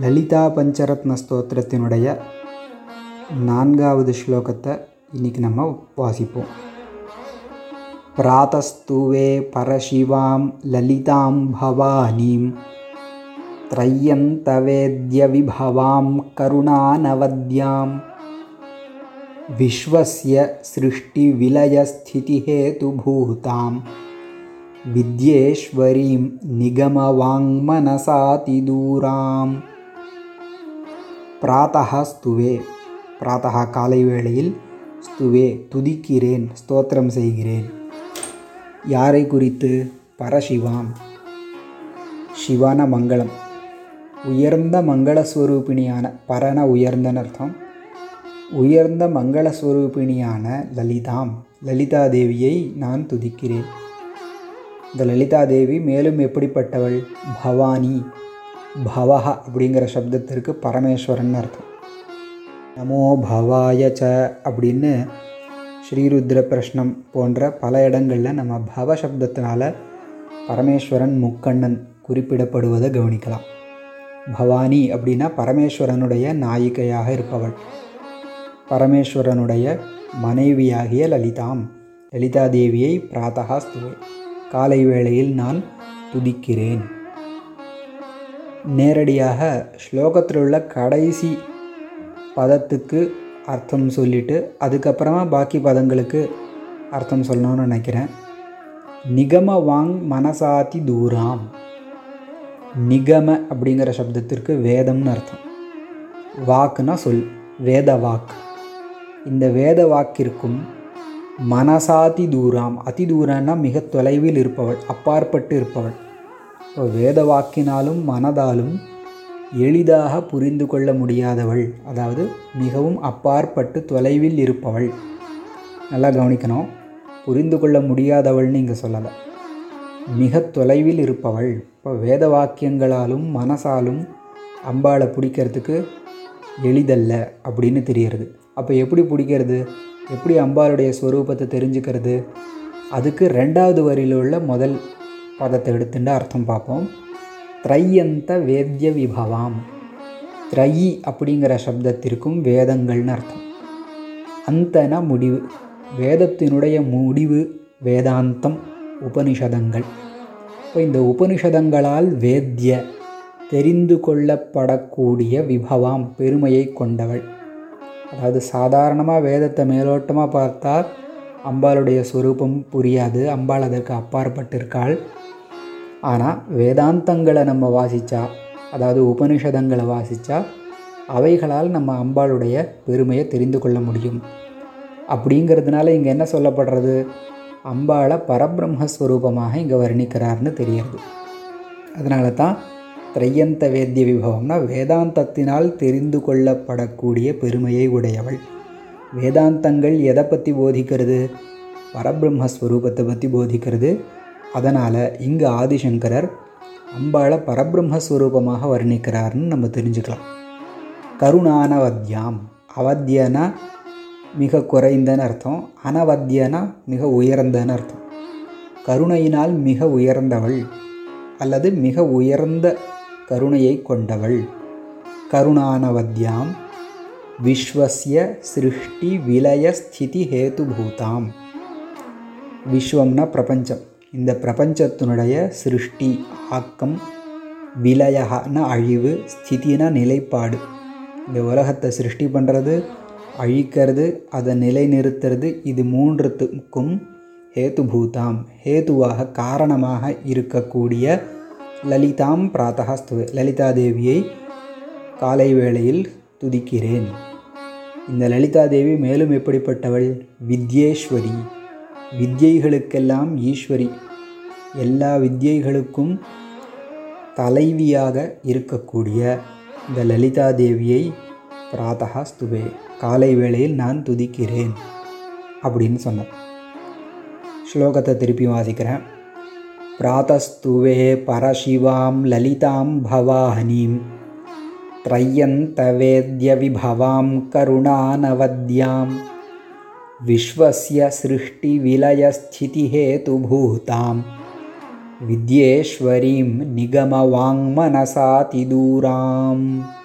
லலிதா பஞ்சரத்ன ஸ்தோத்திரத்தினுடைய நான்காவது ஸ்லோகத்தை இன்னைக்கு நம்ம வாசிப்போம் பிராத்தஸ்துவே பரசிவாம் லலிதாம் பவானீம் त्रय्यन्तवेद्य विभवां करुणानवद्यां विश्वस्य सृष्टिविलयस्थितिहेतुभूतां विद्येश्वरीं நிகமவாங்மனசாதிதூராம் பிராத்தः ஸ்துவே பிராத்தः காலை வேளையில் ஸ்துவே துதிக்கிறேன் ஸ்தோத்திரம் செய்கிறேன். யாரை குறித்து? பரசிவாம். சிவான மங்களம். உயர்ந்த மங்களஸ்வரூபிணியான பரண உயர்ந்தன்னு அர்த்தம் உயர்ந்த மங்களஸ்வரூபிணியான லலிதாம். லலிதா தேவியை நான் துதிக்கிறேன். இந்த லலிதா தேவி மேலும் எப்படிப்பட்டவள்? பவானி. பவஹ அப்படிங்கிற சப்தத்திற்கு பரமேஸ்வரன் அர்த்தம். நமோ பவாய ச அப்படின்னு ஸ்ரீருத்ர பிரஷ்னம் போன்ற பல இடங்களில் நம்ம பவ சப்தத்தினால பரமேஸ்வரன் முக்கண்ணன் குறிப்பிடப்படுவதை கவனிக்கலாம். பவானி அப்படின்னா பரமேஸ்வரனுடைய நாயிகையாக இருப்பவள். பரமேஸ்வரனுடைய மனைவியாகிய லலிதாம் லலிதா தேவியை பிராத்தகா காலை வேளையில் நான் துதிக்கிறேன். நேரடியாக ஸ்லோகத்தில் உள்ள கடைசி பதத்துக்கு அர்த்தம் சொல்லிட்டு அதுக்கப்புறமா பாக்கி பதங்களுக்கு அர்த்தம் சொல்லணும்னு நினைக்கிறேன். நிகம வாங் மனசாதி தூராம். நிகம அப்படிங்கிற சப்தத்திற்கு வேதம்னு அர்த்தம். வாக்குனா சொல் வேத வாக்கு இந்த வேத வாக்கிற்கும் மனசாதி தூராம். அதி தூரம்னா மிக தொலைவில் இருப்பவள் அப்பாற்பட்டு இருப்பவள். இப்போ வேத வாக்கினாலும் மனதாலும் எளிதாக புரிந்து கொள்ள முடியாதவள். அதாவது மிகவும் அப்பாற்பட்டு தொலைவில் இருப்பவள். நல்லா கவனிக்கணும். புரிந்து கொள்ள முடியாதவள்னு இங்கே சொல்லலை. மிக தொலைவில் இருப்பவள். இப்போ வேத வாக்கியங்களாலும் மனசாலும் அம்பாளை பிடிக்கிறதுக்கு எளிதல்ல அப்படின்னு தெரியறது. அப்போ எப்படி பிடிக்கிறது? எப்படி அம்பாளுடைய ஸ்வரூபத்தை தெரிஞ்சுக்கிறது? அதுக்கு ரெண்டாவது வரியில் உள்ள முதல் பதத்தை எடுத்துட்டு அர்த்தம் பார்ப்போம். த்ரையந்த வேத்ய விபவாம். த்ரை அப்படிங்கிற சப்தத்திற்கும் வேதங்கள்னு அர்த்தம். அந்தன முடிவு வேதத்தினுடைய முடிவு வேதாந்தம் உபனிஷதங்கள். இப்போ இந்த உபனிஷதங்களால் வேத்ய தெரிந்து கொள்ளப்படக்கூடிய விபவாம் பெருமையை கொண்டவள். அதாவது சாதாரணமாக வேதத்தை மேலோட்டமாக பார்த்தால் அம்பாளுடைய ஸ்வரூபம் புரியாது அம்பாள் அதற்கு அப்பாற்பட்டிருக்காள். ஆனால் வேதாந்தங்களை நம்ம வாசித்தா அதாவது உபனிஷதங்களை வாசித்தா அவைகளால் நம்ம அம்பாளுடைய பெருமையை தெரிந்து கொள்ள முடியும். அப்படிங்கிறதுனால இங்கே என்ன சொல்லப்படுறது? அம்பாளை பரபிரம்மஸ்வரூபமாக இங்கே வர்ணிக்கிறார்னு தெரியுது அதனால தான் திரையந்த வேத்திய விபவம்னா வேதாந்தத்தினால் தெரிந்து கொள்ளப்படக்கூடிய பெருமையை உடையவள். வேதாந்தங்கள் எதை பற்றி போதிக்கிறது? பரபிரம்மஸ்வரூபத்தை பற்றி போதிக்கிறது. அதனால் இங்கு ஆதிசங்கரர் அம்பாளை பரபிரம்மஸ்வரூபமாக வர்ணிக்கிறார்னு நம்ம தெரிஞ்சுக்கலாம். கருணானவத்யாம் அவத்தியனா மிக குறைந்தன்னு அர்த்தம் அனவத்தியனா மிக உயர்ந்தன்னு அர்த்தம். கருணையினால் மிக உயர்ந்தவள் அல்லது மிக உயர்ந்த கருணையை கொண்டவள். கருணானவத்யாம் விஸ்வசிய சிருஷ்டி விலய ஸ்திதி ஹேதுபூதாம். விஸ்வம்னா பிரபஞ்சம். இந்த பிரபஞ்சத்தினுடைய சிருஷ்டி ஆக்கம் விலயகனா அழிவு ஸ்திதினா நிலைப்பாடு. இந்த உலகத்தை சிருஷ்டி பண்ணுறது அழிக்கிறது அதை நிலைநிறுத்துறது இது மூன்றுத்துக்கும் ஹேதுபூதாம். ஹேதுவாக காரணமாக இருக்கக்கூடிய லலிதாம் பிராத்தகா லலிதாதேவியை லலிதா தேவியை காலை வேளையில் துதிக்கிறேன். இந்த லலிதா தேவி மேலும் எப்படிப்பட்டவள்? வித்யேஸ்வரி. வித்யைகளுக்கெல்லாம் ஈஸ்வரி. எல்லா வித்யைகளுக்கும் தலைவியாக இருக்கக்கூடிய இந்த லலிதா தேவியை பிராத்தகா ஸ்துவே காலை வேளையில் நான் துதிக்கிறேன் அப்படின்னு சொன்னார் ஸ்லோகத்தை திருப்பி வாசிக்கிறேன் பிராத்தஸ்துவே பரசிவாம் லலிதாம் பவாஹனீம் त्रय्यन्तवेद्य विभवां करुणानवद्यां विश्वस्य सृष्टिविलयस्थितिहेतुभूतां विद्येश्वरीं निगमवाङ्मनसातिदूराम्।